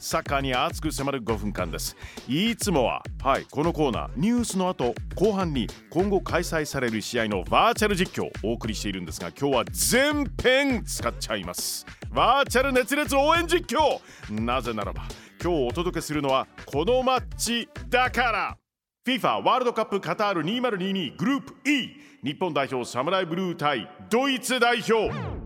サッカーに熱く迫る5分間です。いつもははいこのコーナーニュースの後後半に今後開催される試合のバーチャル実況をお送りしているんですが今日は全編使っちゃいます。バーチャル熱烈応援実況。なぜならば今日お届けするのはこのマッチだから。FIFA ワールドカップカタール2022グループ E 日本代表サムライブルー対ドイツ代表。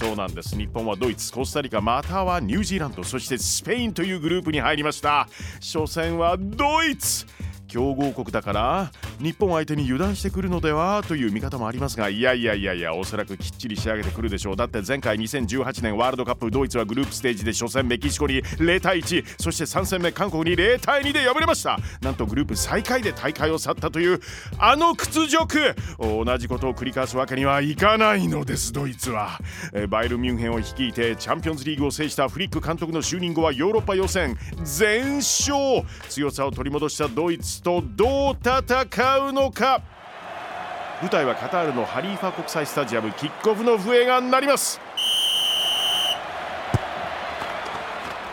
そうなんです。日本はドイツコスタリカまたはニュージーランドそしてスペインというグループに入りました。初戦はドイツ。強豪国だから日本相手に油断してくるのではという見方もありますがいやいやいやいやおそらくきっちり仕上げてくるでしょう。だって前回2018年ワールドカップドイツはグループステージで初戦メキシコに0対1そして3戦目韓国に0対2で敗れました。なんとグループ最下位で大会を去ったというあの屈辱。同じことを繰り返すわけにはいかないのですドイツは。バイルミュンヘンを率いてチャンピオンズリーグを制したフリック監督の就任後はヨーロッパ予選全勝。強さを取り戻したドイツ。とどう戦うのか？舞台はカタールのハリーファ国際スタジアムキックオフの笛が鳴ります。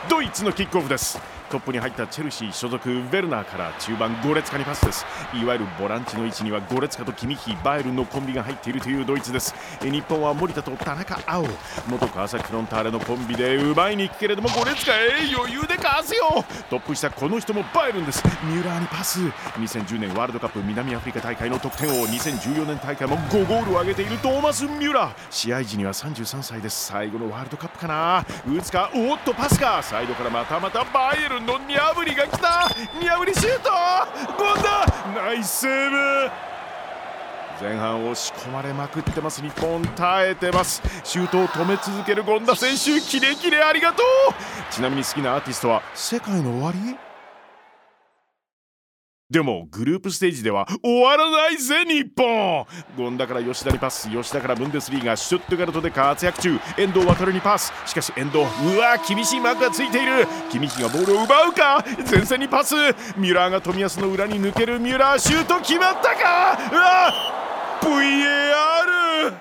ドイツのキックオフです。トップに入ったチェルシー所属ヴェルナーから中盤ゴレツカにパスです。いわゆるボランチの位置にはゴレツカとキミヒバイルンのコンビが入っているというドイツです。日本は森田と田中碧。元川崎フロンターレのコンビで奪いに行くけれどもゴレツカへ余裕でかわすよ。トップ下この人もバイルンです。ミュラーにパス。2010年ワールドカップ南アフリカ大会の得点王。2014年大会も5ゴールを挙げているトーマス・ミュラー。試合時には33歳です。最後のワールドカップかな。打つか。おっとパスか。サイドからまたまたバイエルンのニャブリが来た。ニャブリシュート。ゴンダナイスセーブ。前半押し込まれまくってます。日本耐えてます。シュートを止め続ける権田選手。キレキレありがとう。ちなみに好きなアーティストは世界の終わり？でもグループステージでは終わらないぜ日本権田から吉田にパス吉田からブンデスリーガシュットガルトで活躍中遠藤航。にパス。しかし遠藤うわ厳しいマークがついているキミヒがボールを奪うか？前線にパス。ミュラーが冨安の裏に抜けるミュラーシュート決まったか？うわ VAR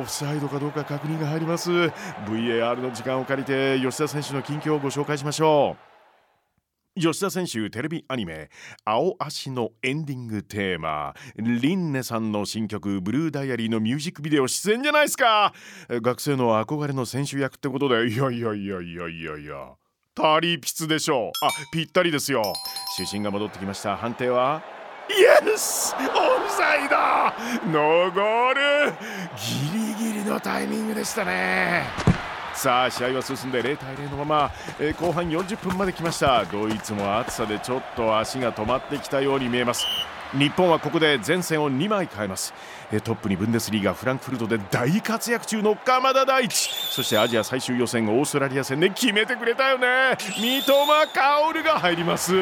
オフサイドかどうか確認が入ります。VAR の時間を借りて吉田選手の近況をご紹介しましょう。吉田選手テレビアニメ「青足」のエンディングテーマリンネさんの新曲「ブルーダイアリー」のミュージックビデオ出演じゃないですか。学生の憧れの選手役ってことでいやいやいやいやいやいや。タリピツでしょう。あぴったりですよ。主審が戻ってきました。判定はイエスオフサイド!ノーゴールギリギリのタイミングでしたね。さあ試合は進んで0対0のまま、えー、後半40分まで来ました。ドイツも暑さでちょっと足が止まってきたように見えます。日本はここで前線を2枚変えます。トップにブンデスリーガフランクフルトで大活躍中の鎌田大地。そしてアジア最終予選オーストラリア戦で決めてくれたよね。三笘薫が入ります。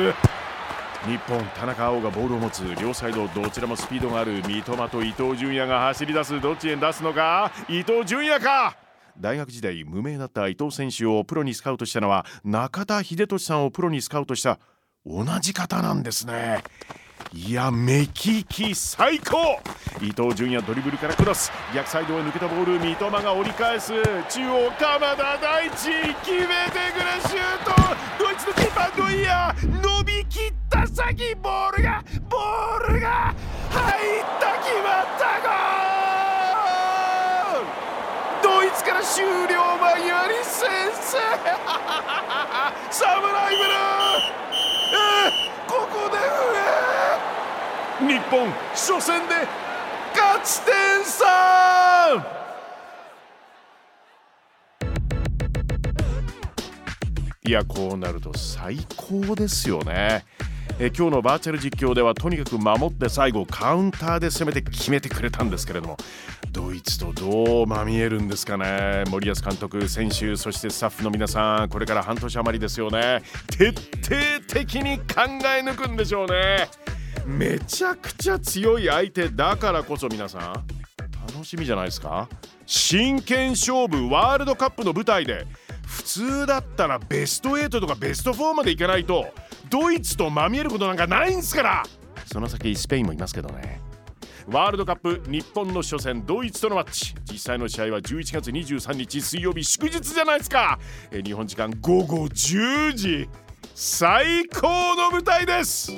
日本田中碧がボールを持つ。両サイドどちらもスピードがある。三笘と伊東純也が走り出す。どっちへ出すのか？伊東純也か。大学時代無名だった伊藤選手をプロにスカウトしたのは中田英寿さんをプロにスカウトした同じ方なんですね。いや目利き最高。伊東純也ドリブルからクロス。逆サイドへ抜けたボール三笘が折り返す。中央鎌田大地決めてくれシュート。ドイツのキーパードイヤー。伸びきった先ボールがボールが入った決まったゴールから終了間際に先制 サムライブルー、えー、ここで上。日本初戦で勝ち点3いやこうなると最高ですよね。え今日のバーチャル実況ではとにかく守って最後カウンターで攻めて決めてくれたんですけれども。ドイツとどうまみえるんですかね？森保監督選手そしてスタッフの皆さんこれから半年余りですよね。徹底的に考え抜くんでしょうね。めちゃくちゃ強い相手だからこそ皆さん楽しみじゃないですか？真剣勝負ワールドカップの舞台で普通だったらベスト8とかベスト4までいかないとドイツとまみえることなんかないんすから。その先スペインもいますけどね。ワールドカップ日本の初戦ドイツとのマッチ。実際の試合は11月23日水曜日祝日じゃないですか。え日本時間午後10時。最高の舞台です。